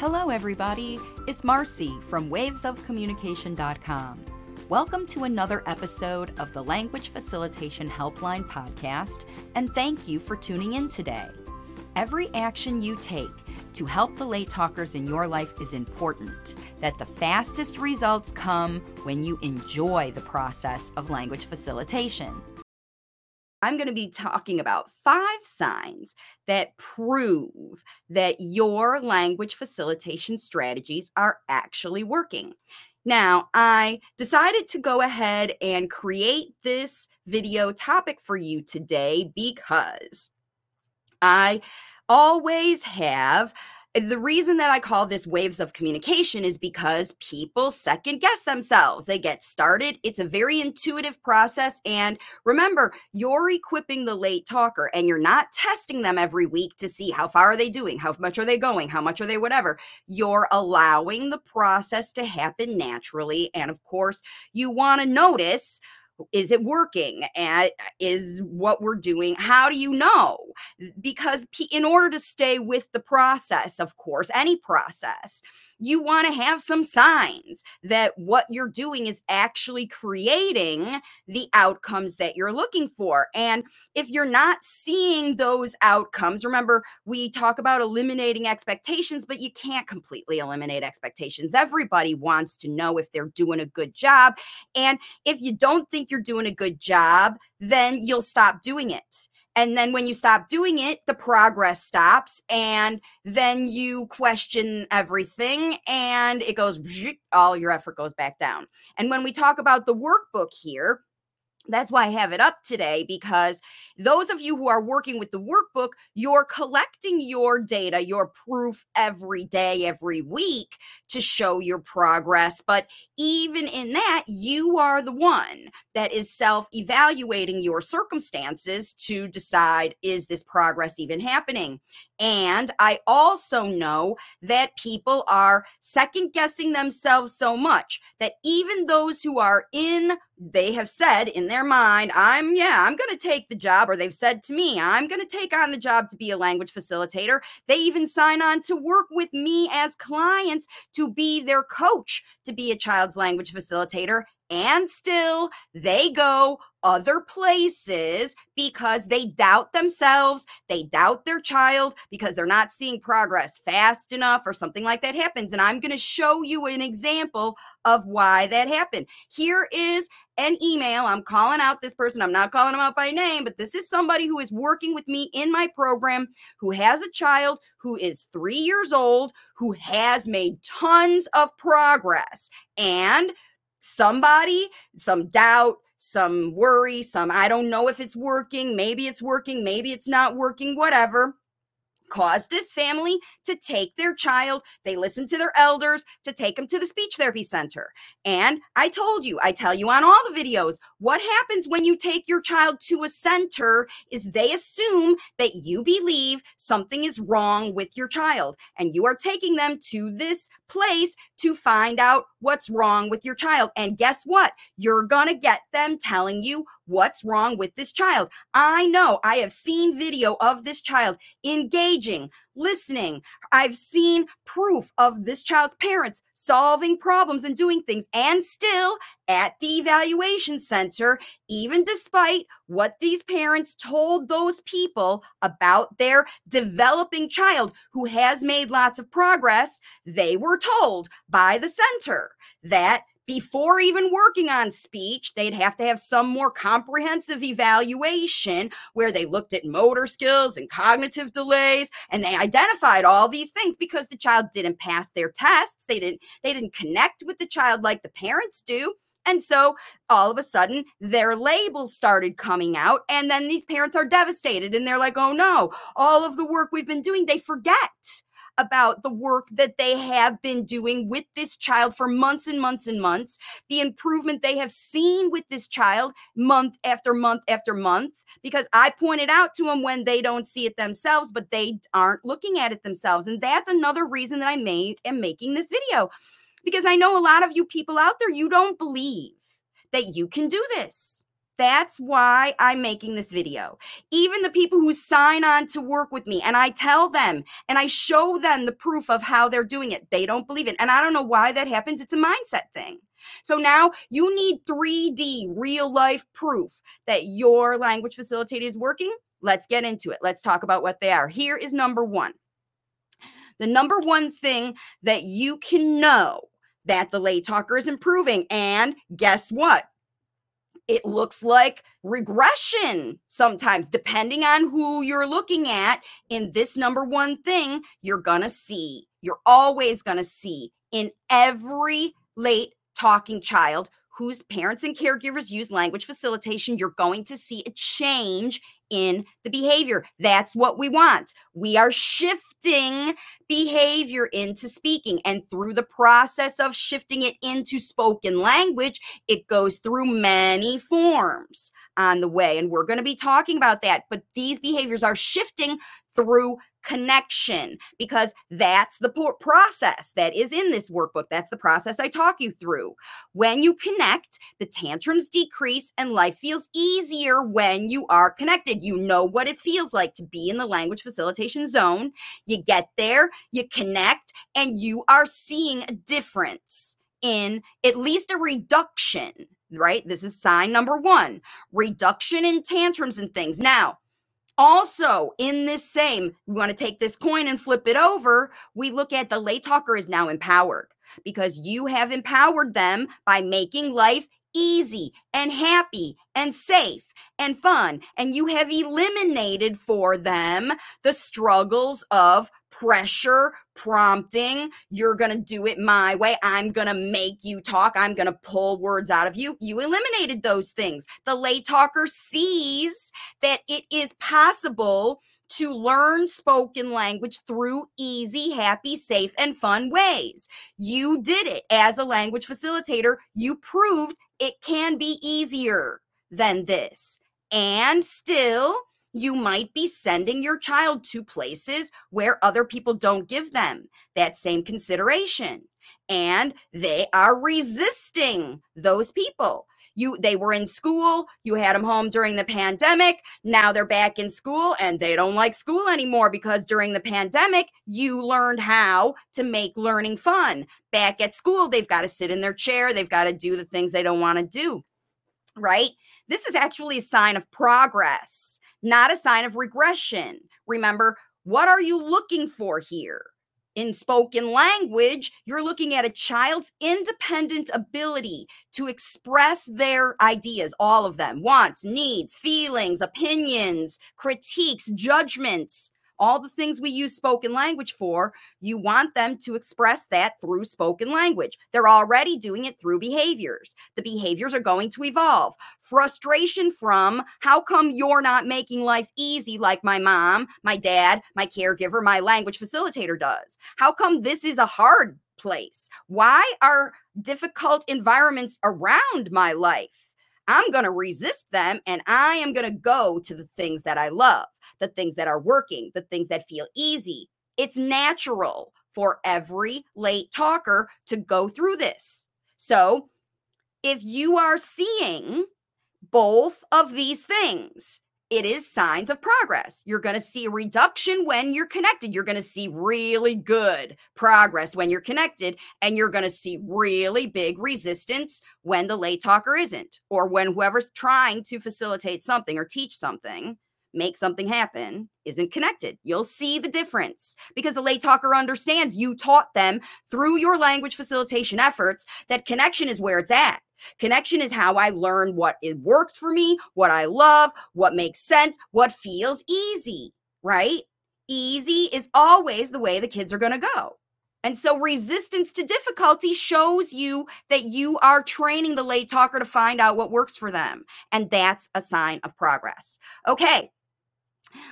Hello, everybody. It's Marcy from wavesofcommunication.com. Welcome to another episode of the Language Facilitation Helpline podcast, and thank you for tuning in today. Every action you take to help the late talkers in your life is important, that the fastest results come when you enjoy the process of language facilitation. I'm going to be talking about five signs that prove that your language facilitation strategies are actually working. Now, I decided to go ahead and create this video topic for you today because I always have the reason that I call this waves of communication is because people second guess themselves. They get started. It's a very intuitive process. And remember, you're equipping the late talker and you're not testing them every week to see how far are they doing? How much are they going? How much are they whatever? You're allowing the process to happen naturally. And of course, you want to notice is it working? And is what we're doing how do you know? Because in order to stay with the process of course any process you want to have some signs that what you're doing is actually creating the outcomes that you're looking for. And if you're not seeing those outcomes, remember, we talk about eliminating expectations, but you can't completely eliminate expectations. Everybody wants to know if they're doing a good job. And if you don't think you're doing a good job, then you'll stop doing it. And then when you stop doing it, the progress stops. And then you question everything and it goes, all your effort goes back down. And when we talk about the workbook here, that's why I have it up today because those of you who are working with the workbook, you're collecting your data, your proof every day, every week to show your progress. But even in that, you are the one that is self evaluating your circumstances to decide is this progress even happening? And I also know that people are second guessing themselves so much that even those who are in, they have said in their mind, I'm, yeah, I'm going to take the job, or they've said to me, I'm going to take on the job to be a language facilitator. They even sign on to work with me as clients to be their coach to be a child's language facilitator and still they go other places because they doubt themselves, they doubt their child because they're not seeing progress fast enough or something like that happens. And I'm going to show you an example of why that happened. Here is an email. I'm calling out this person. I'm not calling them out by name, but this is somebody who is working with me in my program who has a child who is three years old, who has made tons of progress. And somebody, some doubt, some worry, some I don't know if it's working, maybe it's working, maybe it's not working, whatever caused this family to take their child. They listened to their elders to take them to the speech therapy center. And I told you, I tell you on all the videos, what happens when you take your child to a center is they assume that you believe something is wrong with your child. And you are taking them to this place to find out what's wrong with your child. And guess what? You're going to get them telling you what's wrong with this child. I know I have seen video of this child engaging, listening. I've seen proof of this child's parents solving problems and doing things. And still at the evaluation center, even despite what these parents told those people about their developing child who has made lots of progress, they were told by the center that before even working on speech, they'd have to have some more comprehensive evaluation where they looked at motor skills and cognitive delays and they identified all these things because the child didn't pass their tests. They didn't they didn't connect with the child like the parents do. And so all of a sudden, their labels started coming out. And then these parents are devastated and they're like, oh no, all of the work we've been doing, they forget about the work that they have been doing with this child for months and months and months, the improvement they have seen with this child month after month after month. Because I pointed out to them when they don't see it themselves, but they aren't looking at it themselves. And that's another reason that I made am making this video. Because I know a lot of you people out there, you don't believe that you can do this That's why I'm making this video. Even the people who sign on to work with me and I tell them and I show them the proof of how they're doing it, they don't believe it. And I don't know why that happens. It's a mindset thing. So now you need 3D real life proof that your language facilitator is working. Let's get into it. Let's talk about what they are. Here is number one. The number one thing that you can know that the late talker is improving. And guess what? It looks like regression sometimes, depending on who you're looking at. In this number one thing, you're going to see, you're always going to see in every late talking child whose parents and caregivers use language facilitation, you're going to see a change in the behavior. That's what we want. We are shifting behavior into speaking. And through the process of shifting it into spoken language, it goes through many forms on the way. And we're going to be talking about that. But these behaviors are shifting through connection because that's the process that is in this workbook. That's the process I talk you through. When you connect, the tantrums decrease and life feels easier when you are connected. You know what it feels like to be in the language facilitation zone. You get there, you connect, and you are seeing a difference in at least a reduction, right? This is sign number one reduction in tantrums and things. Now, also, in this same, we want to take this coin and flip it over. We look at the late talker is now empowered because you have empowered them by making life easy and happy and safe and fun. And you have eliminated for them the struggles of pressure, prompting. You're going to do it my way. I'm going to make you talk. I'm going to pull words out of you. You eliminated those things. The late talker sees that it is possible to learn spoken language through easy, happy, safe, and fun ways. You did it as a language facilitator. You proved it can be easier than this. And still, you might be sending your child to places where other people don't give them that same consideration. And they are resisting those people. You they were in school, you had them home during the pandemic, now they're back in school and they don't like school anymore because during the pandemic you learned how to make learning fun. Back at school, they've got to sit in their chair, they've got to do the things they don't want to do. Right? This is actually a sign of progress not a sign of regression. Remember, what are you looking for here? In spoken language, you're looking at a child's independent ability to express their ideas, all of them wants, needs, feelings, opinions, critiques, judgments all the things we use spoken language for, you want them to express that through spoken language. They're already doing it through behaviors. The behaviors are going to evolve. Frustration from how come you're not making life easy like my mom, my dad, my caregiver, my language facilitator does? How come this is a hard place? Why are difficult environments around my life? I'm going to resist them and I am going to go to the things that I love, the things that are working, the things that feel easy. It's natural for every late talker to go through this. So, if you are seeing both of these things, it is signs of progress. You're going to see a reduction when you're connected. You're going to see really good progress when you're connected, and you're going to see really big resistance when the late talker isn't, or when whoever's trying to facilitate something or teach something, make something happen, isn't connected. You'll see the difference because the late talker understands you taught them through your language facilitation efforts that connection is where it's at. Connection is how I learn what it works for me, what I love, what makes sense, what feels easy, right? Easy is always the way the kids are going to go. And so resistance to difficulty shows you that you are training the late talker to find out what works for them. And that's a sign of progress. Okay,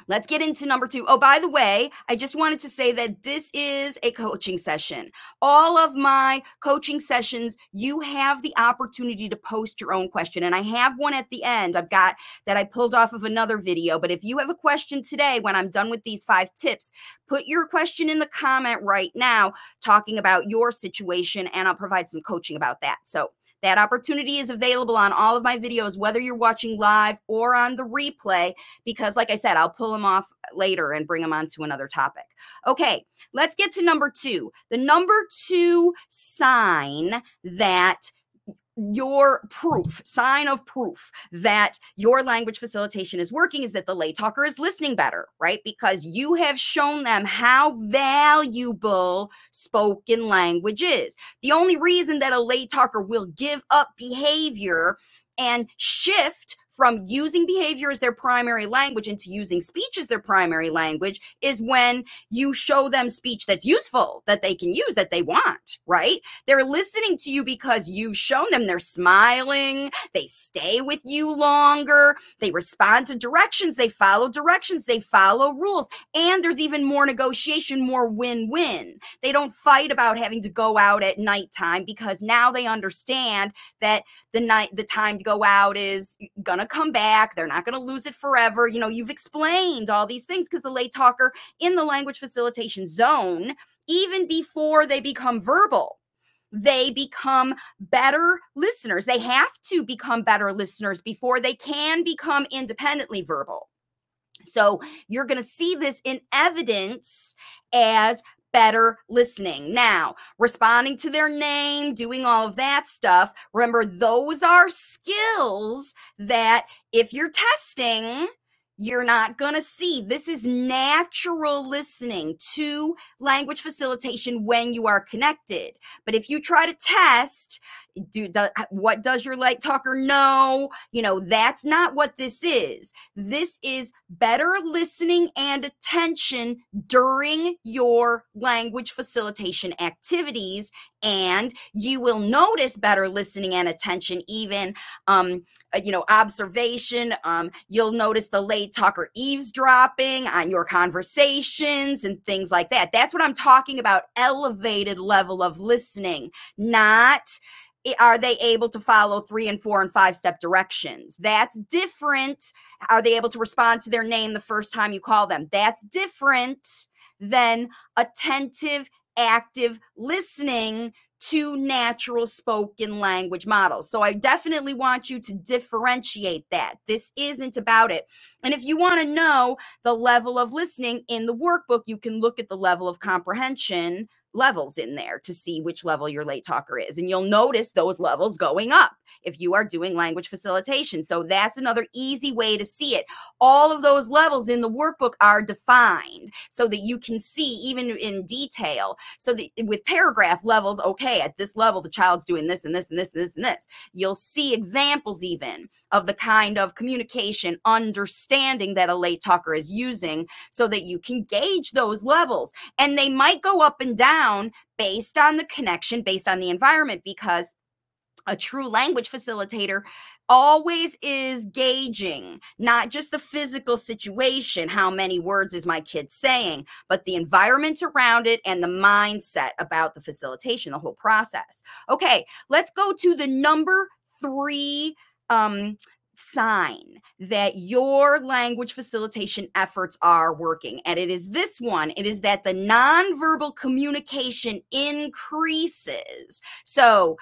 Let's get into number two. Oh, by the way, I just wanted to say that this is a coaching session. All of my coaching sessions, you have the opportunity to post your own question. And I have one at the end. I've got that I pulled off of another video. But if you have a question today, when I'm done with these five tips, put your question in the comment right now, talking about your situation, and I'll provide some coaching about that. So That opportunity is available on all of my videos, whether you're watching live or on the replay, because, like I said, I'll pull them off later and bring them on to another topic. Okay, let's get to number two. The number two sign that your proof, sign of proof that your language facilitation is working is that the late talker is listening better, right? Because you have shown them how valuable spoken language is. The only reason that a late talker will give up behavior and shift from using behavior as their primary language into using speech as their primary language is when you show them speech that's useful, that they can use, that they want, right? They're listening to you because you've shown them they're smiling, they stay with you longer, they respond to directions, they follow directions, they follow rules, and there's even more negotiation, more win win. They don't fight about having to go out at nighttime because now they understand that the night, the time to go out is gonna come back. They're not going to lose it forever. You know, you've explained all these things because the late talker in the language facilitation zone, even before they become verbal, they become better listeners. They have to become better listeners before they can become independently verbal. So you're going to see this in evidence as better listening. Now, responding to their name, doing all of that stuff. Remember, those are skills that if you're testing, you're not going to see. This is natural listening to language facilitation when you are connected. But if you try to test, do, do what does your late talker know? You know, that's not what this is. This is better listening and attention during your language facilitation activities and you will notice better listening and attention even um uh, you know observation um you'll notice the late talker eavesdropping on your conversations and things like that that's what i'm talking about elevated level of listening not are they able to follow three and four and five step directions? That's different. Are they able to respond to their name the first time you call them? That's different than attentive, active listening to natural spoken language models. So I definitely want you to differentiate that. This isn't about it. And if you want to know the level of listening in the workbook, you can look at the level of comprehension levels in there to see which level your late talker is. And you'll notice those levels going up if you are doing language facilitation. So that's another easy way to see it. All of those levels in the workbook are defined so that you can see even in detail. So that with paragraph levels, okay, at this level, the child's doing this and this and this and this and this. You'll see examples even of the kind of communication understanding that a late talker is using so that you can gauge those levels. And they might go up and down based on the connection, based on the environment, because a true language facilitator always is gauging not just the physical situation, how many words is my kid saying, but the environment around it and the mindset about the facilitation, the whole process. Okay, let's go to the number three um, sign that your language facilitation efforts are working. And it is this one it is that the nonverbal communication increases. So,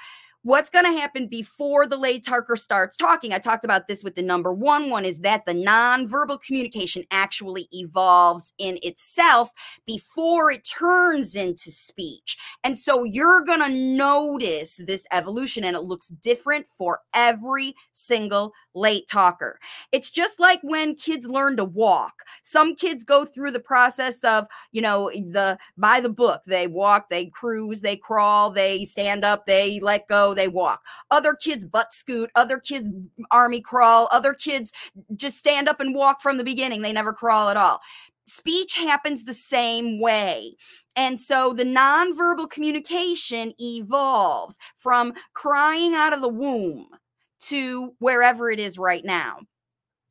what's going to happen before the late talker starts talking? I talked about this with the number one one is that the nonverbal communication actually evolves in itself before it turns into speech. And so you're going to notice this evolution and it looks different for every single late talker. It's just like when kids learn to walk. Some kids go through the process of you know the by the book. They walk they cruise they crawl they stand up they let go they walk. Other kids butt scoot, other kids army crawl, other kids just stand up and walk from the beginning. They never crawl at all. Speech happens the same way. And so the nonverbal communication evolves from crying out of the womb to wherever it is right now.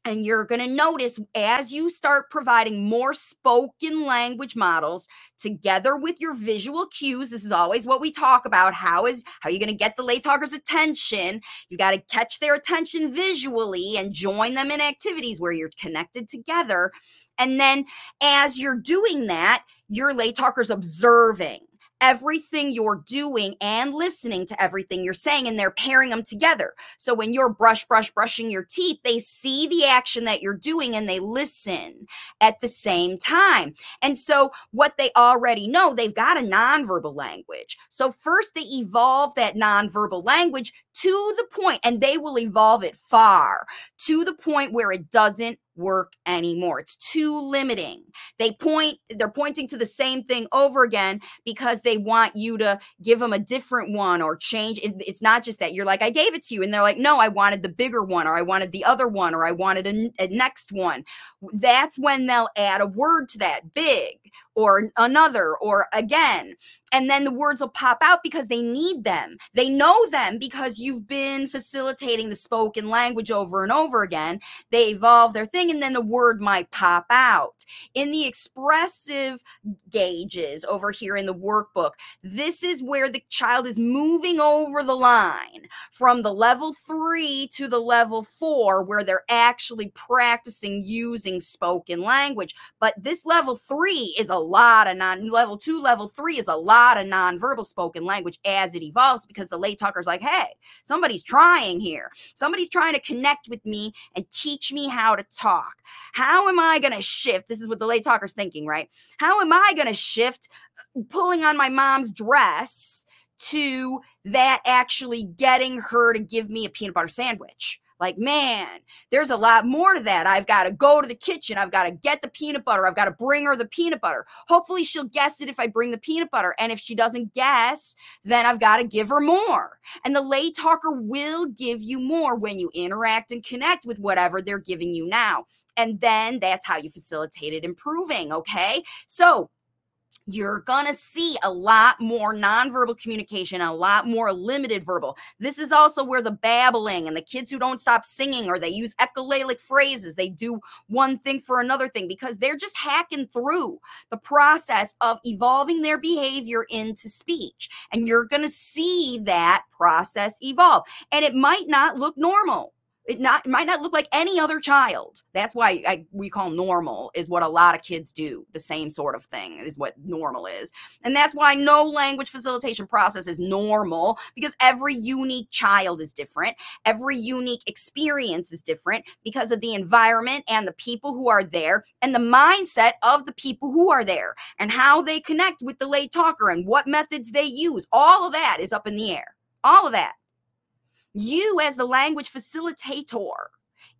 And you're going to notice as you start providing more spoken language models together with your visual cues. This is always what we talk about. How is how are you going to get the late talker's attention? You got to catch their attention visually and join them in activities where you're connected together. And then as you're doing that, your late talker's observing everything you're doing and listening to everything you're saying, and they're pairing them together. So when you're brush, brush, brushing your teeth, they see the action that you're doing and they listen at the same time. And so what they already know, they've got a nonverbal language. So first they evolve that nonverbal language to the point, and they will evolve it far to the point where it doesn't work anymore. It's too limiting. They point, they're pointing to the same thing over again because they want you to give them a different one or change. It, it's not just that you're like, I gave it to you. And they're like, no, I wanted the bigger one or I wanted the other one or I wanted a, a next one. That's when they'll add a word to that big or another or again and then the words will pop out because they need them. They know them because you've been facilitating the spoken language over and over again. They evolve their thing and then the word might pop out. In the expressive gauges over here in the workbook, this is where the child is moving over the line from the level three to the level four, where they're actually practicing using spoken language. But this level three is a lot of non level two, level three is a lot of nonverbal spoken language as it evolves because the late talker's like, hey, somebody's trying here. Somebody's trying to connect with me and teach me how to talk. How am I going to shift? This is what the late talker's thinking, right? How am I going to shift uh, pulling on my mom's dress to that actually getting her to give me a peanut butter sandwich? Like, man, there's a lot more to that. I've got to go to the kitchen. I've got to get the peanut butter. I've got to bring her the peanut butter. Hopefully, she'll guess it if I bring the peanut butter. And if she doesn't guess, then I've got to give her more. And the late talker will give you more when you interact and connect with whatever they're giving you now. And then that's how you facilitate it improving. Okay. So, you're going to see a lot more nonverbal communication, a lot more limited verbal. This is also where the babbling and the kids who don't stop singing or they use echolalic phrases, they do one thing for another thing because they're just hacking through the process of evolving their behavior into speech. And you're going to see that process evolve. And it might not look normal it not it might not look like any other child. That's why I, we call normal is what a lot of kids do. The same sort of thing is what normal is, and that's why no language facilitation process is normal because every unique child is different. Every unique experience is different because of the environment and the people who are there and the mindset of the people who are there and how they connect with the late talker and what methods they use. All of that is up in the air. All of that. You, as the language facilitator,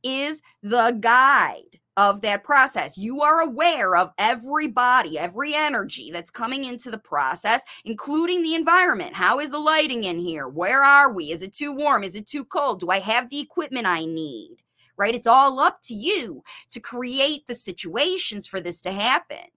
is the guide of that process. You are aware of every body, every energy that's coming into the process, including the environment. How is the lighting in here? Where are we? Is it too warm? Is it too cold? Do I have the equipment I need? Right? It's all up to you to create the situations for this to happen.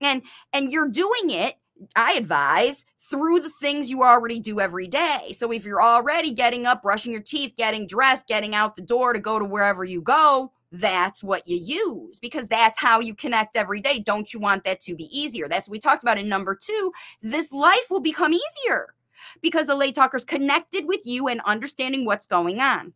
And and you're doing it I advise through the things you already do every day. So if you're already getting up, brushing your teeth, getting dressed, getting out the door to go to wherever you go, that's what you use because that's how you connect every day. Don't you want that to be easier? That's what we talked about in number two. This life will become easier because the late talker's connected with you and understanding what's going on.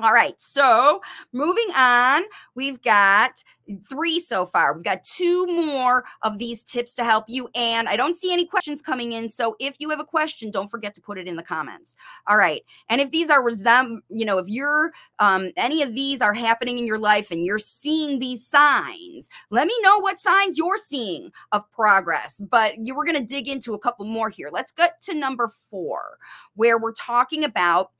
All right, so moving on, we've got three so far. We've got two more of these tips to help you. And I don't see any questions coming in. So if you have a question, don't forget to put it in the comments. All right. And if these are resem, you know, if you're um, any of these are happening in your life and you're seeing these signs, let me know what signs you're seeing of progress. But you were going to dig into a couple more here. Let's get to number four, where we're talking about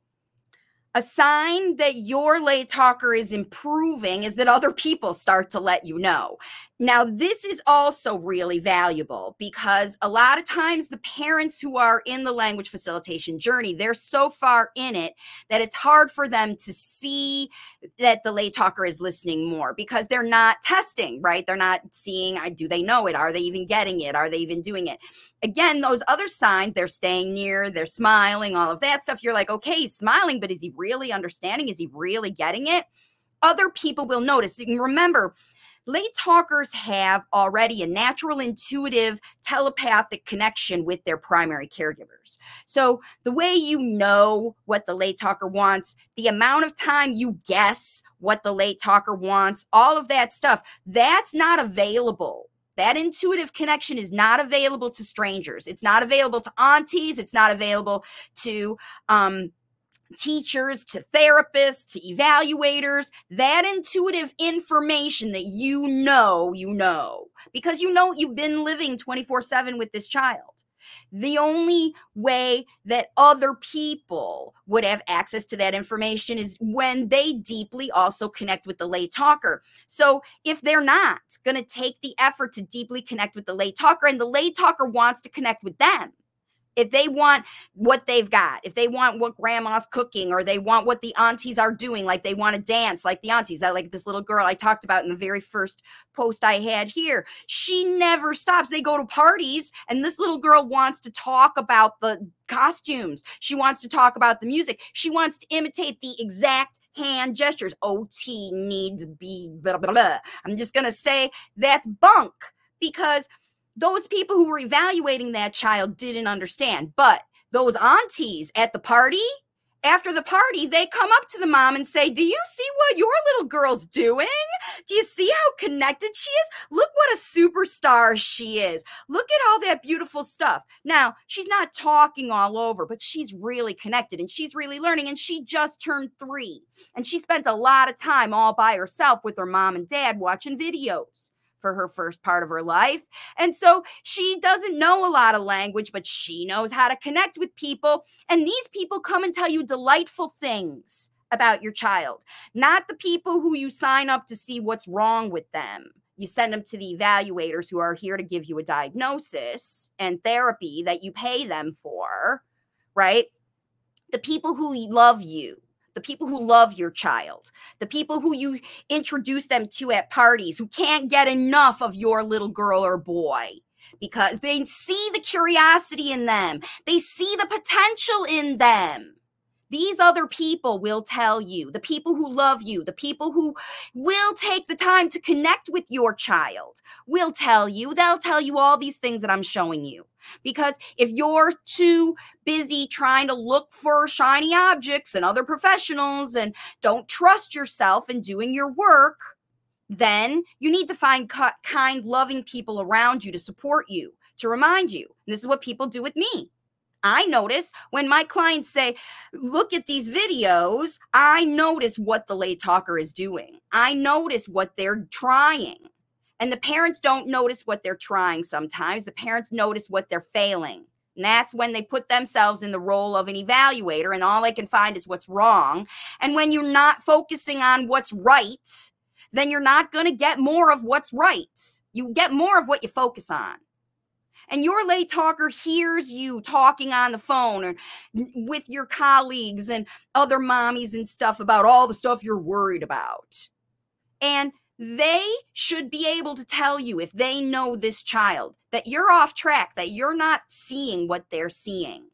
a sign that your late talker is improving is that other people start to let you know. Now, this is also really valuable because a lot of times the parents who are in the language facilitation journey, they're so far in it that it's hard for them to see that the late talker is listening more because they're not testing, right? They're not seeing, do they know it? Are they even getting it? Are they even doing it? Again, those other signs, they're staying near, they're smiling, all of that stuff. You're like, okay, he's smiling, but is he really understanding? Is he really getting it? Other people will notice. And remember, late talkers have already a natural, intuitive, telepathic connection with their primary caregivers. So, the way you know what the late talker wants, the amount of time you guess what the late talker wants, all of that stuff, that's not available That intuitive connection is not available to strangers. It's not available to aunties. It's not available to um, teachers, to therapists, to evaluators. That intuitive information that you know, you know, because you know you've been living 24 7 with this child. The only way that other people would have access to that information is when they deeply also connect with the late talker. So if they're not going to take the effort to deeply connect with the late talker and the lay talker wants to connect with them, if they want what they've got, if they want what grandma's cooking, or they want what the aunties are doing, like they want to dance like the aunties, that like this little girl I talked about in the very first post I had here, she never stops. They go to parties, and this little girl wants to talk about the costumes. She wants to talk about the music. She wants to imitate the exact hand gestures. OT needs be blah, blah, blah. I'm just going to say that's bunk because those people who were evaluating that child didn't understand. But those aunties at the party, after the party, they come up to the mom and say, Do you see what your little girl's doing? Do you see how connected she is? Look what a superstar she is. Look at all that beautiful stuff. Now, she's not talking all over, but she's really connected and she's really learning. And she just turned three. And she spent a lot of time all by herself with her mom and dad watching videos for her first part of her life. And so she doesn't know a lot of language, but she knows how to connect with people. And these people come and tell you delightful things about your child, not the people who you sign up to see what's wrong with them. You send them to the evaluators who are here to give you a diagnosis and therapy that you pay them for, right? The people who love you, the people who love your child, the people who you introduce them to at parties who can't get enough of your little girl or boy because they see the curiosity in them, they see the potential in them. These other people will tell you, the people who love you, the people who will take the time to connect with your child will tell you, they'll tell you all these things that I'm showing you. Because if you're too busy trying to look for shiny objects and other professionals and don't trust yourself in doing your work, then you need to find kind, loving people around you to support you, to remind you. And this is what people do with me. I notice when my clients say, look at these videos, I notice what the late talker is doing. I notice what they're trying. And the parents don't notice what they're trying sometimes. The parents notice what they're failing. And that's when they put themselves in the role of an evaluator, and all they can find is what's wrong. And when you're not focusing on what's right, then you're not going to get more of what's right. You get more of what you focus on. And your late talker hears you talking on the phone or with your colleagues and other mommies and stuff about all the stuff you're worried about. And they should be able to tell you if they know this child that you're off track, that you're not seeing what they're seeing,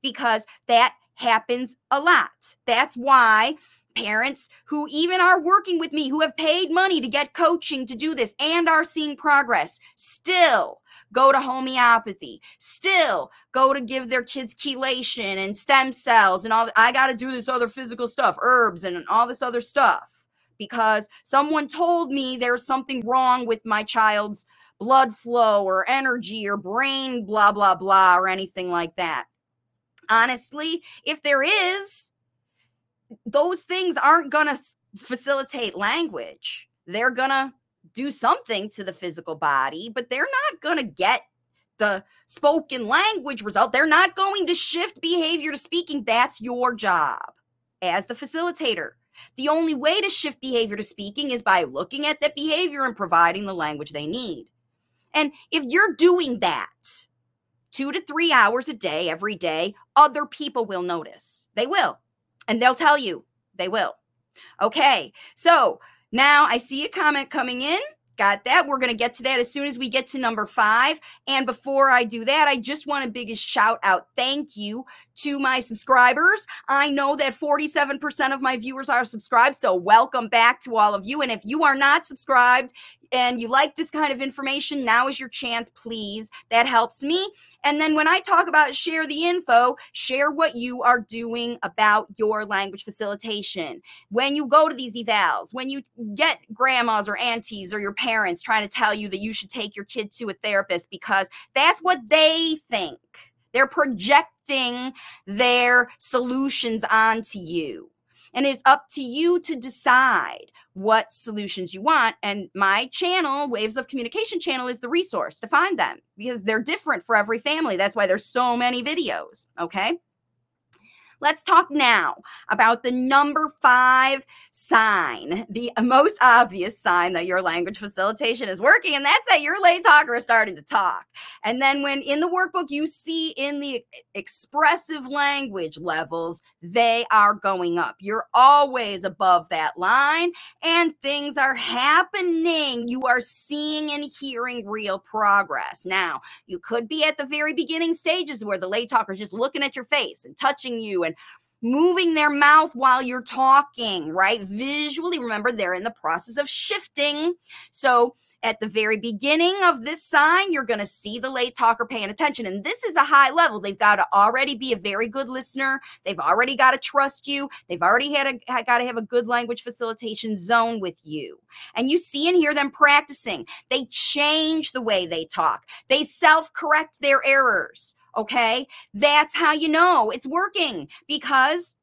because that happens a lot. That's why parents who even are working with me, who have paid money to get coaching to do this and are seeing progress, still go to homeopathy, still go to give their kids chelation and stem cells and all. I got to do this other physical stuff, herbs and all this other stuff because someone told me there's something wrong with my child's blood flow or energy or brain, blah, blah, blah, or anything like that. Honestly, if there is, those things aren't going to facilitate language. They're going to do something to the physical body, but they're not going to get the spoken language result. They're not going to shift behavior to speaking. That's your job as the facilitator. The only way to shift behavior to speaking is by looking at that behavior and providing the language they need. And if you're doing that two to three hours a day, every day, other people will notice. They will. And they'll tell you they will. Okay. So now I see a comment coming in. Got that. We're going to get to that as soon as we get to number five. And before I do that, I just want a biggest shout out. Thank you to my subscribers. I know that 47% of my viewers are subscribed. So welcome back to all of you. And if you are not subscribed, and you like this kind of information, now is your chance, please. That helps me. And then when I talk about share the info, share what you are doing about your language facilitation. When you go to these evals, when you get grandmas or aunties or your parents trying to tell you that you should take your kid to a therapist because that's what they think. They're projecting their solutions onto you. And it's up to you to decide what solutions you want. And my channel, Waves of Communication channel, is the resource to find them because they're different for every family. That's why there's so many videos. Okay. Let's talk now about the number five sign, the most obvious sign that your language facilitation is working, and that's that your late talker is starting to talk. And then when in the workbook you see in the expressive language levels, they are going up. You're always above that line, and things are happening. You are seeing and hearing real progress. Now, you could be at the very beginning stages where the late talker is just looking at your face and touching you and moving their mouth while you're talking, right? Visually, remember they're in the process of shifting. So, at the very beginning of this sign, you're going to see the late talker paying attention. And this is a high level. They've got to already be a very good listener. They've already got to trust you. They've already had a, got to have a good language facilitation zone with you. And you see and hear them practicing. They change the way they talk, they self correct their errors. Okay. That's how you know it's working because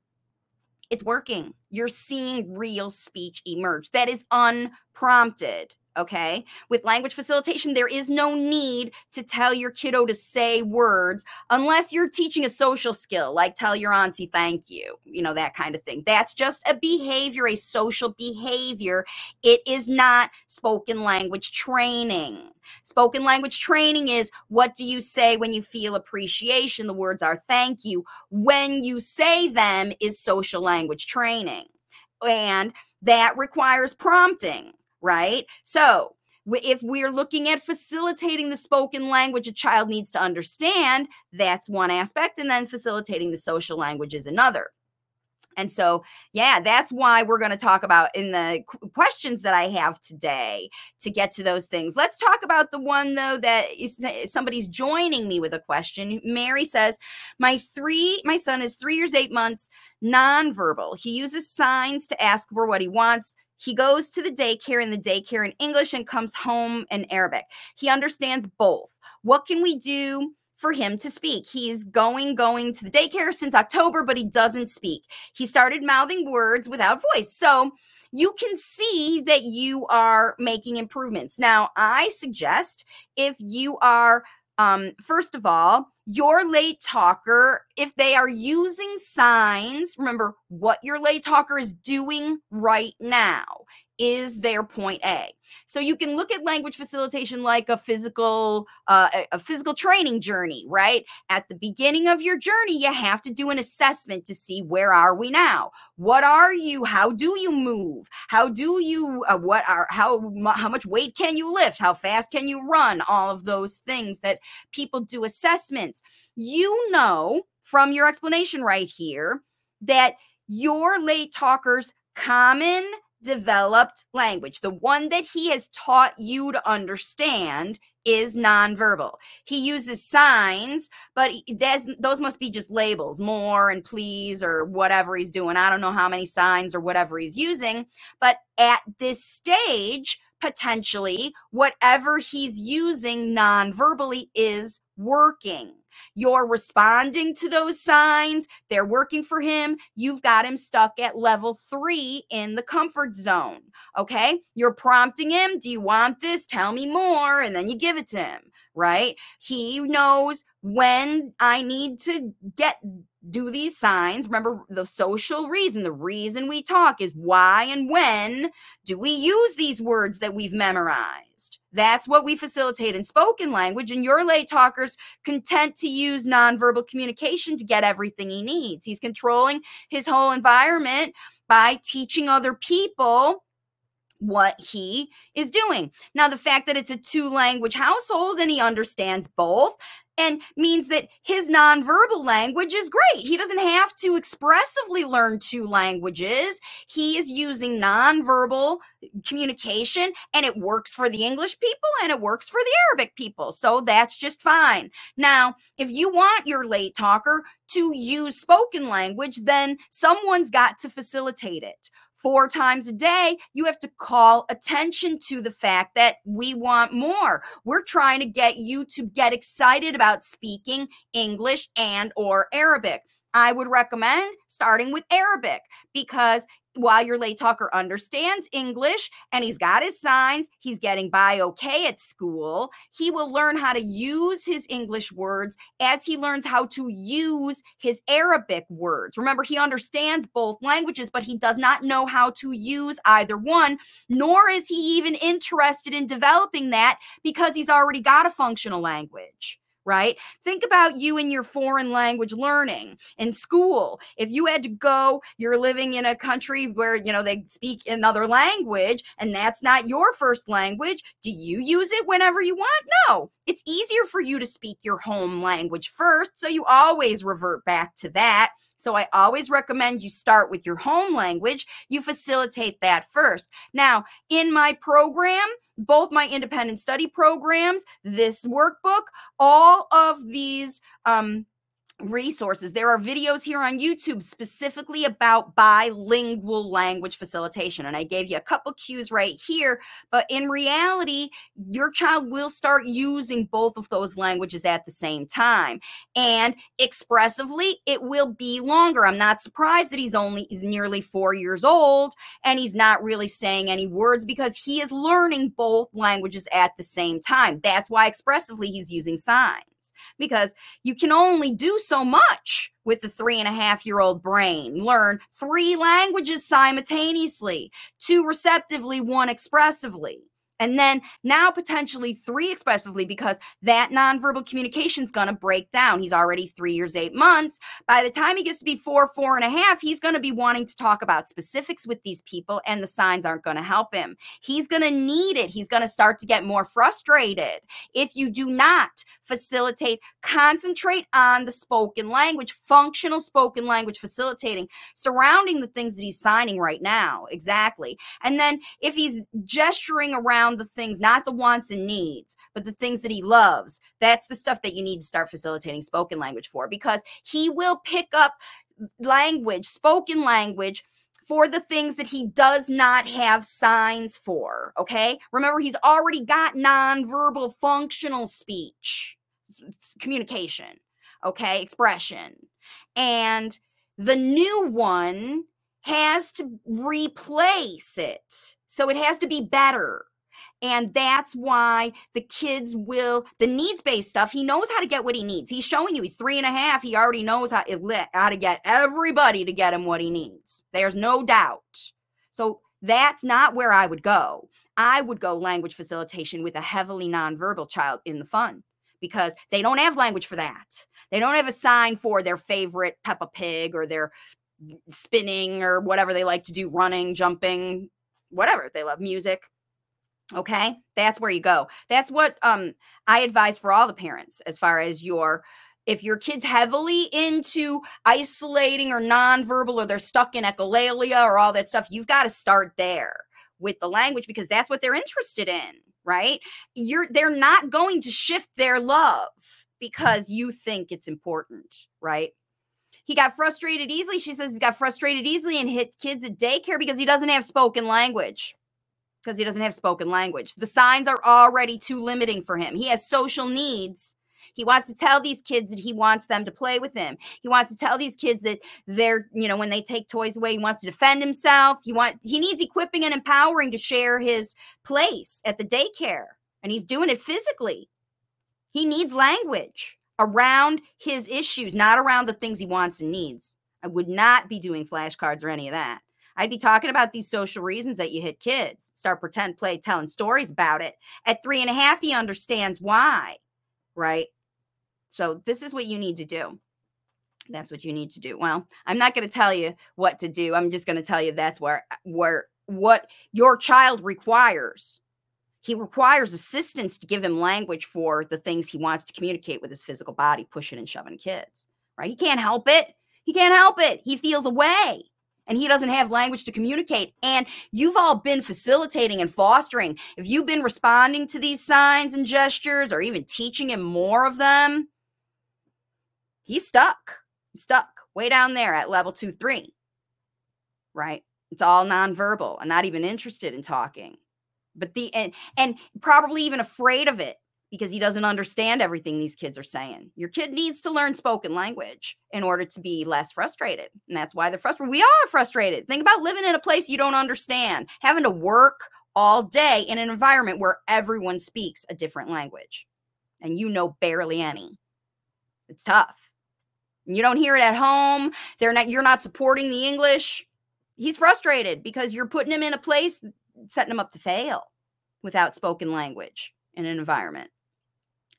it's working. You're seeing real speech emerge that is unprompted. Okay. With language facilitation, there is no need to tell your kiddo to say words unless you're teaching a social skill, like tell your auntie thank you, you know, that kind of thing. That's just a behavior, a social behavior. It is not spoken language training. Spoken language training is what do you say when you feel appreciation? The words are thank you. When you say them is social language training. And that requires prompting right? So, if we're looking at facilitating the spoken language a child needs to understand, that's one aspect. And then facilitating the social language is another. And so, yeah, that's why we're going to talk about in the questions that I have today to get to those things. Let's talk about the one, though, that is, eh, somebody's joining me with a question. Mary says, My three, my son is three years, eight months, nonverbal. He uses signs to ask for what he wants he goes to the daycare in the daycare in English and comes home in Arabic. He understands both. What can we do for him to speak? He's going going to the daycare since October, but he doesn't speak. He started mouthing words without voice. So you can see that you are making improvements. Now, I suggest if you are um, first of all, your late talker, if they are using signs, remember what your late talker is doing right now is their point A. So you can look at language facilitation like a physical uh, a physical training journey, right? At the beginning of your journey, you have to do an assessment to see where are we now? What are you? How do you move? How do you uh, what are how how much weight can you lift? How fast can you run? All of those things that people do assessments. You know from your explanation right here that your late talkers common developed language, the one that he has taught you to understand, is nonverbal. He uses signs, but those must be just labels, more and please or whatever he's doing. I don't know how many signs or whatever he's using, but at this stage, potentially, whatever he's using nonverbally is working. You're responding to those signs, they're working for him. You've got him stuck at level three in the comfort zone. Okay. You're prompting him, Do you want this? Tell me more. And then you give it to him, right? He knows when I need to get do these signs. Remember the social reason, the reason we talk is why and when do we use these words that we've memorized? That's what we facilitate in spoken language. And your late talker's content to use nonverbal communication to get everything he needs. He's controlling his whole environment by teaching other people what he is doing. Now, the fact that it's a two language household and he understands both and means that his nonverbal language is great. He doesn't have to expressively learn two languages. He is using nonverbal communication and it works for the English people and it works for the Arabic people. So that's just fine. Now, if you want your late talker to use spoken language, then someone's got to facilitate it four times a day, you have to call attention to the fact that we want more. We're trying to get you to get excited about speaking English and or Arabic. I would recommend starting with Arabic because while your late talker understands English and he's got his signs, he's getting by okay at school. He will learn how to use his English words as he learns how to use his Arabic words. Remember, he understands both languages, but he does not know how to use either one, nor is he even interested in developing that because he's already got a functional language right? Think about you and your foreign language learning in school. If you had to go, you're living in a country where, you know, they speak another language and that's not your first language. Do you use it whenever you want? No. It's easier for you to speak your home language first. So you always revert back to that. So I always recommend you start with your home language. You facilitate that first. Now, in my program, both my independent study programs, this workbook, all of these um, resources. There are videos here on YouTube specifically about bilingual language facilitation. And I gave you a couple cues right here. But in reality, your child will start using both of those languages at the same time. And expressively, it will be longer. I'm not surprised that he's only he's nearly four years old and he's not really saying any words because he is learning both languages at the same time. That's why expressively he's using signs because you can only do so much with the three and a half year old brain. Learn three languages simultaneously, two receptively, one expressively and then now potentially three expressively because that nonverbal communication is going to break down. He's already three years, eight months. By the time he gets to be four, four and a half, he's going to be wanting to talk about specifics with these people, and the signs aren't going to help him. He's going to need it. He's going to start to get more frustrated. If you do not facilitate, concentrate on the spoken language, functional spoken language facilitating surrounding the things that he's signing right now. Exactly. And then if he's gesturing around, the things, not the wants and needs, but the things that he loves. That's the stuff that you need to start facilitating spoken language for because he will pick up language, spoken language for the things that he does not have signs for. Okay. Remember, he's already got nonverbal functional speech, communication, okay, expression. And the new one has to replace it. So it has to be better. And that's why the kids will, the needs based stuff, he knows how to get what he needs. He's showing you he's three and a half. He already knows how, how to get everybody to get him what he needs. There's no doubt. So that's not where I would go. I would go language facilitation with a heavily nonverbal child in the fun because they don't have language for that. They don't have a sign for their favorite Peppa Pig or their spinning or whatever they like to do, running, jumping, whatever. They love music. Okay, that's where you go. That's what um I advise for all the parents as far as your if your kid's heavily into isolating or nonverbal or they're stuck in echolalia or all that stuff, you've got to start there with the language because that's what they're interested in, right? You're they're not going to shift their love because you think it's important, right? He got frustrated easily. She says he got frustrated easily and hit kids at daycare because he doesn't have spoken language because he doesn't have spoken language. The signs are already too limiting for him. He has social needs. He wants to tell these kids that he wants them to play with him. He wants to tell these kids that they're, you know, when they take toys away, he wants to defend himself. He want he needs equipping and empowering to share his place at the daycare. And he's doing it physically. He needs language around his issues, not around the things he wants and needs. I would not be doing flashcards or any of that. I'd be talking about these social reasons that you hit kids. Start pretend play telling stories about it. At three and a half, he understands why, right? So this is what you need to do. That's what you need to do. Well, I'm not going to tell you what to do. I'm just going to tell you that's where where what your child requires. He requires assistance to give him language for the things he wants to communicate with his physical body, pushing and shoving kids, right? He can't help it. He can't help it. He feels a way and he doesn't have language to communicate. And you've all been facilitating and fostering. If you've been responding to these signs and gestures or even teaching him more of them, he's stuck. He's stuck way down there at level two, three, right? It's all nonverbal and not even interested in talking. But the and and probably even afraid of it because he doesn't understand everything these kids are saying. Your kid needs to learn spoken language in order to be less frustrated. And that's why they're frustrated. We all are frustrated. Think about living in a place you don't understand, having to work all day in an environment where everyone speaks a different language and you know barely any. It's tough. You don't hear it at home. They're not you're not supporting the English. He's frustrated because you're putting him in a place setting him up to fail without spoken language in an environment.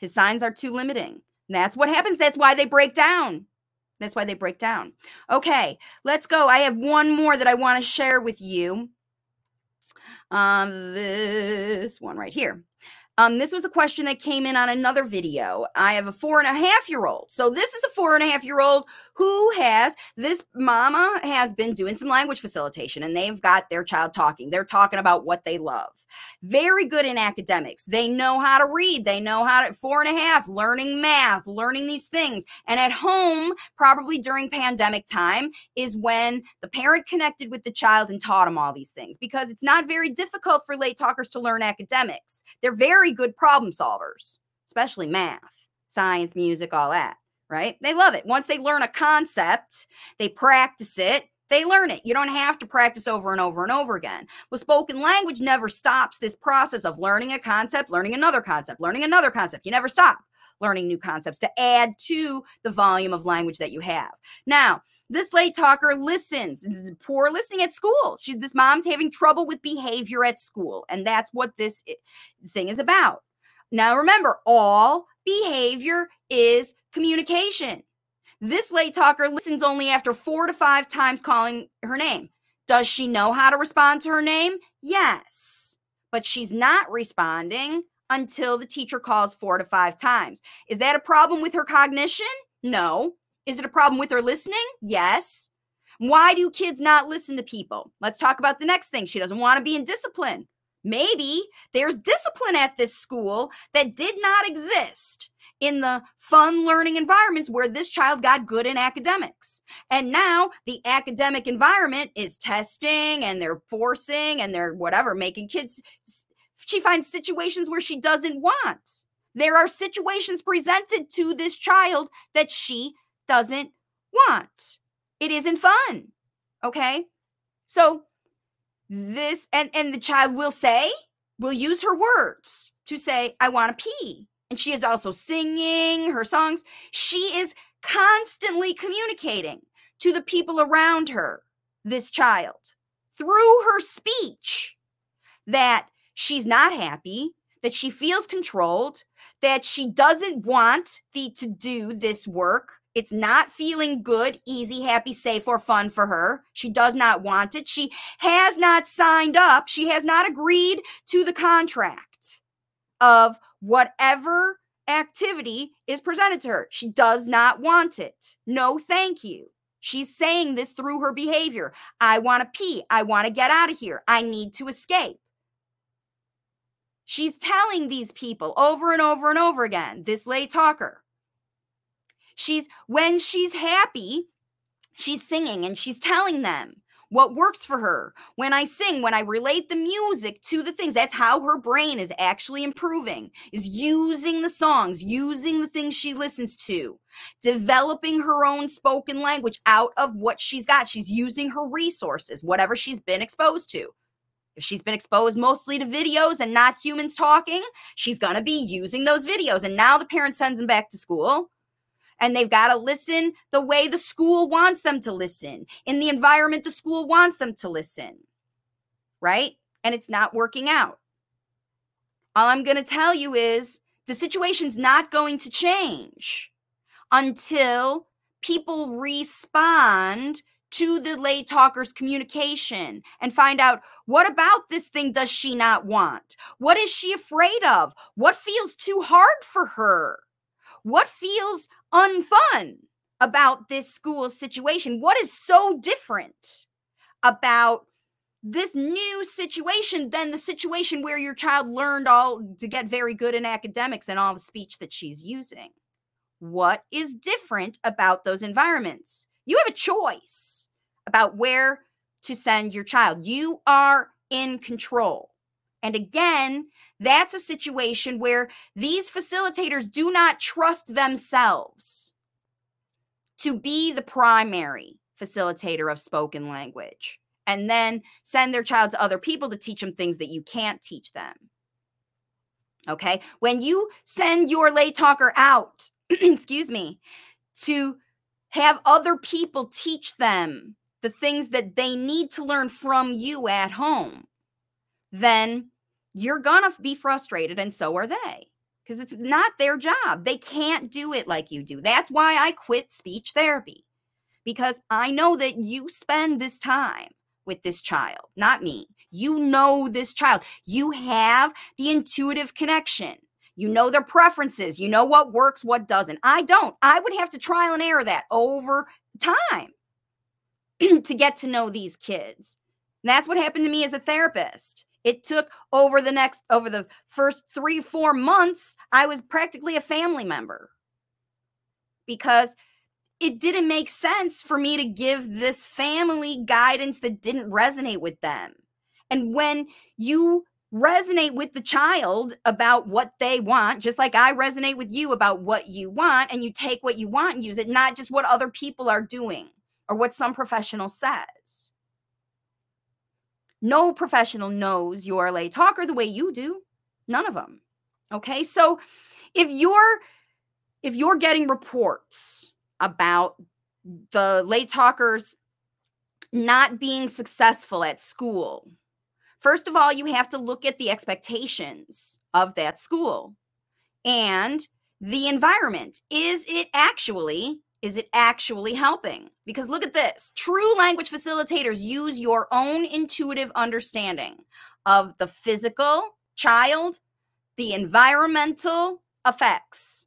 His signs are too limiting. That's what happens. That's why they break down. That's why they break down. Okay, let's go. I have one more that I want to share with you. Um, this one right here. Um, this was a question that came in on another video. I have a four and a half year old. So this is a four and a half year old who has this mama has been doing some language facilitation and they've got their child talking. They're talking about what they love very good in academics. They know how to read. They know how to four and a half, learning math, learning these things. And at home, probably during pandemic time, is when the parent connected with the child and taught them all these things because it's not very difficult for late talkers to learn academics. They're very good problem solvers, especially math, science, music, all that right? They love it. Once they learn a concept, they practice it, they learn it. You don't have to practice over and over and over again. Well, spoken language never stops this process of learning a concept, learning another concept, learning another concept. You never stop learning new concepts to add to the volume of language that you have. Now, this late talker listens. It's poor listening at school. She, this mom's having trouble with behavior at school, and that's what this thing is about. Now, remember, all behavior is communication. This late talker listens only after four to five times calling her name. Does she know how to respond to her name? Yes. But she's not responding until the teacher calls four to five times. Is that a problem with her cognition? No. Is it a problem with her listening? Yes. Why do kids not listen to people? Let's talk about the next thing. She doesn't want to be in discipline. Maybe there's discipline at this school that did not exist in the fun learning environments where this child got good in academics. And now the academic environment is testing and they're forcing and they're whatever, making kids. She finds situations where she doesn't want. There are situations presented to this child that she doesn't want. It isn't fun. Okay. So this, and, and the child will say, will use her words to say, I want to pee and she is also singing her songs. She is constantly communicating to the people around her, this child, through her speech, that she's not happy, that she feels controlled, that she doesn't want the to do this work. It's not feeling good, easy, happy, safe, or fun for her. She does not want it. She has not signed up. She has not agreed to the contract of whatever activity is presented to her. She does not want it. No, thank you. She's saying this through her behavior. I want to pee. I want to get out of here. I need to escape. She's telling these people over and over and over again, this late talker. She's when she's happy, she's singing and she's telling them what works for her. When I sing, when I relate the music to the things, that's how her brain is actually improving, is using the songs, using the things she listens to, developing her own spoken language out of what she's got. She's using her resources, whatever she's been exposed to. If she's been exposed mostly to videos and not humans talking, she's going to be using those videos. And now the parent sends them back to school and they've got to listen the way the school wants them to listen, in the environment the school wants them to listen, right? And it's not working out. All I'm going to tell you is the situation's not going to change until people respond to the late talker's communication and find out what about this thing does she not want? What is she afraid of? What feels too hard for her? What feels unfun about this school situation? What is so different about this new situation than the situation where your child learned all to get very good in academics and all the speech that she's using? What is different about those environments? You have a choice about where to send your child. You are in control. And again, that's a situation where these facilitators do not trust themselves to be the primary facilitator of spoken language and then send their child to other people to teach them things that you can't teach them. Okay. When you send your late talker out, excuse me, to have other people teach them the things that they need to learn from you at home, then you're going to be frustrated, and so are they because it's not their job. They can't do it like you do. That's why I quit speech therapy because I know that you spend this time with this child, not me. You know this child. You have the intuitive connection. You know their preferences. You know what works, what doesn't. I don't. I would have to trial and error that over time to get to know these kids. And that's what happened to me as a therapist. It took over the next, over the first three, four months, I was practically a family member because it didn't make sense for me to give this family guidance that didn't resonate with them. And when you resonate with the child about what they want, just like I resonate with you about what you want, and you take what you want and use it, not just what other people are doing or what some professional says. No professional knows your late talker the way you do. None of them. Okay? So if you're if you're getting reports about the late talkers not being successful at school, first of all, you have to look at the expectations of that school and the environment. Is it actually is it actually helping? Because look at this true language facilitators use your own intuitive understanding of the physical child, the environmental effects,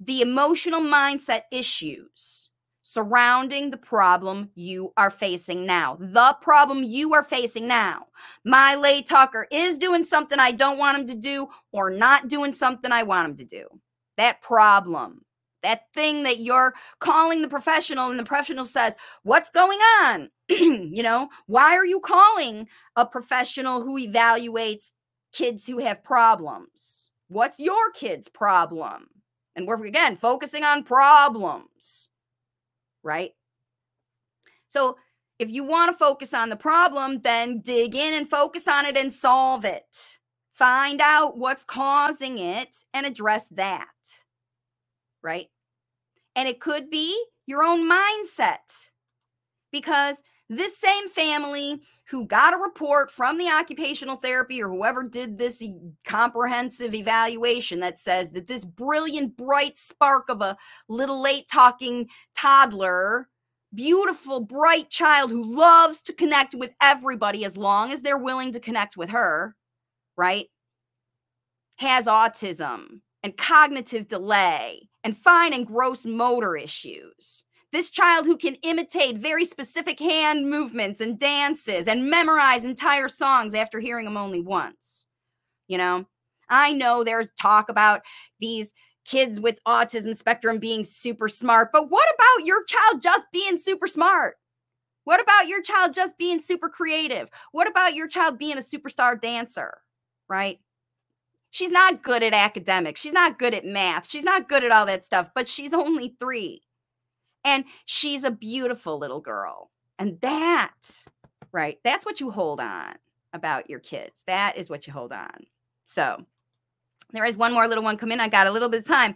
the emotional mindset issues surrounding the problem you are facing now. The problem you are facing now. My late talker is doing something I don't want him to do or not doing something I want him to do. That problem that thing that you're calling the professional and the professional says what's going on? You know why are you calling a professional who evaluates kids who have problems? What's your kid's problem? And we're again focusing on problems right? So if you want to focus on the problem then dig in and focus on it and solve it. Find out what's causing it and address that right and it could be your own mindset. Because this same family who got a report from the occupational therapy or whoever did this comprehensive evaluation that says that this brilliant, bright spark of a little late talking toddler, beautiful, bright child who loves to connect with everybody as long as they're willing to connect with her, right? Has autism and cognitive delay and fine and gross motor issues. This child who can imitate very specific hand movements and dances and memorize entire songs after hearing them only once. You know, I know there's talk about these kids with autism spectrum being super smart, but what about your child just being super smart? What about your child just being super creative? What about your child being a superstar dancer? Right? She's not good at academics. She's not good at math. She's not good at all that stuff, but she's only three. And she's a beautiful little girl. And that, right, that's what you hold on about your kids. That is what you hold on. So, there is one more little one come in. I got a little bit of time.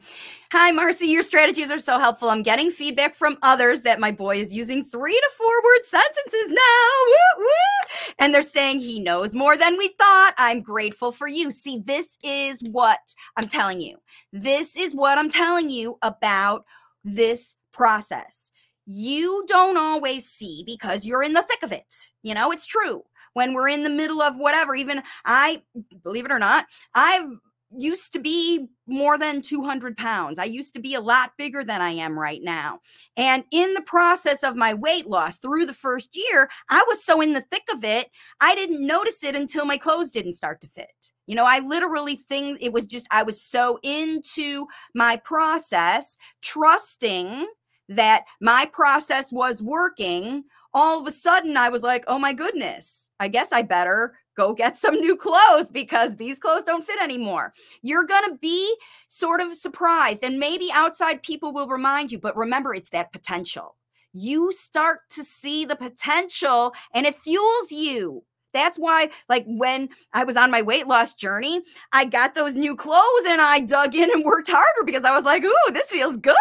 Hi, Marcy. Your strategies are so helpful. I'm getting feedback from others that my boy is using three to four word sentences now. Woo, woo. And they're saying he knows more than we thought. I'm grateful for you. See, this is what I'm telling you. This is what I'm telling you about this process. you don't always see because you're in the thick of it. You know, it's true. When we're in the middle of whatever, even I, believe it or not, I've used to be more than 200 pounds. I used to be a lot bigger than I am right now. And in the process of my weight loss through the first year, I was so in the thick of it, I didn't notice it until my clothes didn't start to fit. You know, I literally think it was just, I was so into my process, trusting that my process was working. All of a sudden, I was like, oh my goodness, I guess I better go get some new clothes because these clothes don't fit anymore. You're going to be sort of surprised, and maybe outside people will remind you, but remember, it's that potential. You start to see the potential and it fuels you. That's why, like, when I was on my weight loss journey, I got those new clothes and I dug in and worked harder because I was like, ooh, this feels good.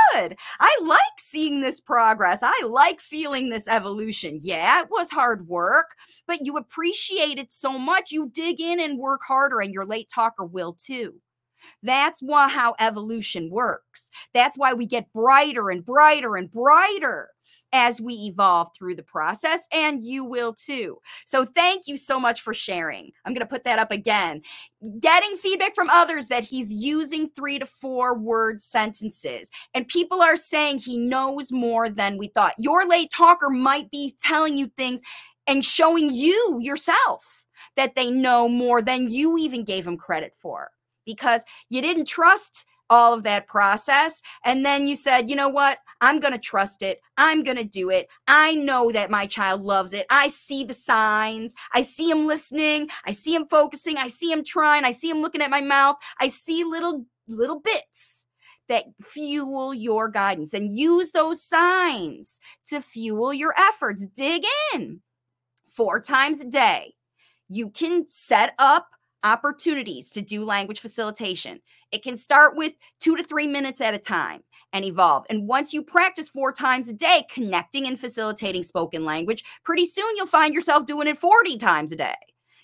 I like seeing this progress. I like feeling this evolution. Yeah, it was hard work, but you appreciate it so much. You dig in and work harder, and your late talker will too. That's why how evolution works. That's why we get brighter and brighter and brighter as we evolve through the process, and you will too. So, thank you so much for sharing. I'm going to put that up again. Getting feedback from others that he's using three to four word sentences, and people are saying he knows more than we thought. Your late talker might be telling you things and showing you yourself that they know more than you even gave him credit for because you didn't trust all of that process. And then you said, you know what? I'm going to trust it. I'm going to do it. I know that my child loves it. I see the signs. I see him listening. I see him focusing. I see him trying. I see him looking at my mouth. I see little, little bits that fuel your guidance and use those signs to fuel your efforts. Dig in four times a day. You can set up opportunities to do language facilitation. It can start with two to three minutes at a time and evolve. And once you practice four times a day, connecting and facilitating spoken language, pretty soon you'll find yourself doing it 40 times a day.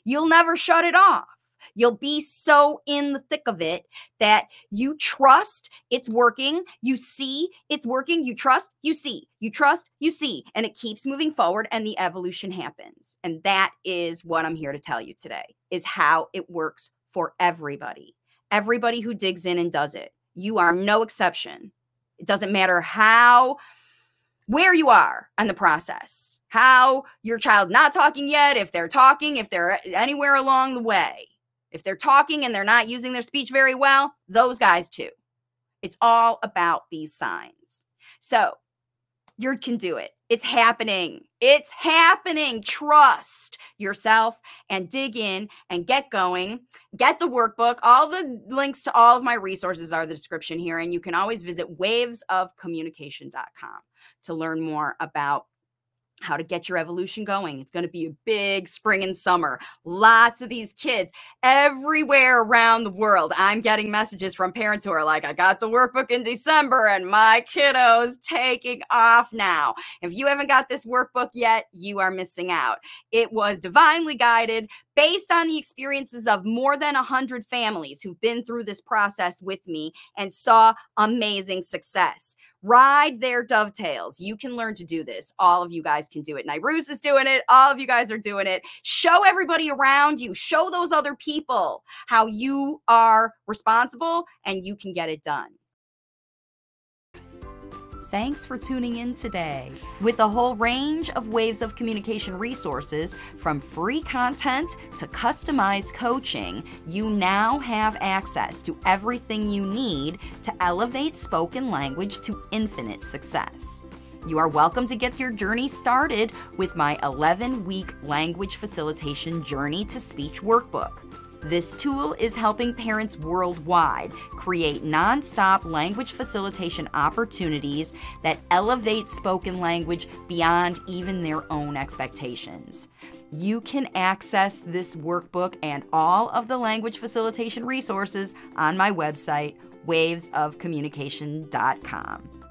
You'll never shut it off. You'll be so in the thick of it that you trust it's working. You see it's working. You trust, you see, you trust, you see, and it keeps moving forward and the evolution happens. And that is what I'm here to tell you today is how it works for everybody. Everybody who digs in and does it. You are no exception. It doesn't matter how where you are on the process, how your child's not talking yet, if they're talking, if they're anywhere along the way. If they're talking and they're not using their speech very well, those guys too. It's all about these signs. So you can do it. It's happening. It's happening. Trust yourself and dig in and get going. Get the workbook. All the links to all of my resources are the description here. And you can always visit wavesofcommunication.com to learn more about how to get your evolution going. It's going to be a big spring and summer. Lots of these kids everywhere around the world. I'm getting messages from parents who are like, I got the workbook in December and my kiddo's taking off now. If you haven't got this workbook yet, you are missing out. It was divinely guided based on the experiences of more than 100 families who've been through this process with me and saw amazing success ride their dovetails. You can learn to do this. All of you guys can do it. Nairoos is doing it. All of you guys are doing it. Show everybody around you, show those other people how you are responsible and you can get it done. Thanks for tuning in today. With a whole range of waves of communication resources, from free content to customized coaching, you now have access to everything you need to elevate spoken language to infinite success. You are welcome to get your journey started with my 11 week language facilitation journey to speech workbook. This tool is helping parents worldwide create nonstop language facilitation opportunities that elevate spoken language beyond even their own expectations. You can access this workbook and all of the language facilitation resources on my website, wavesofcommunication.com.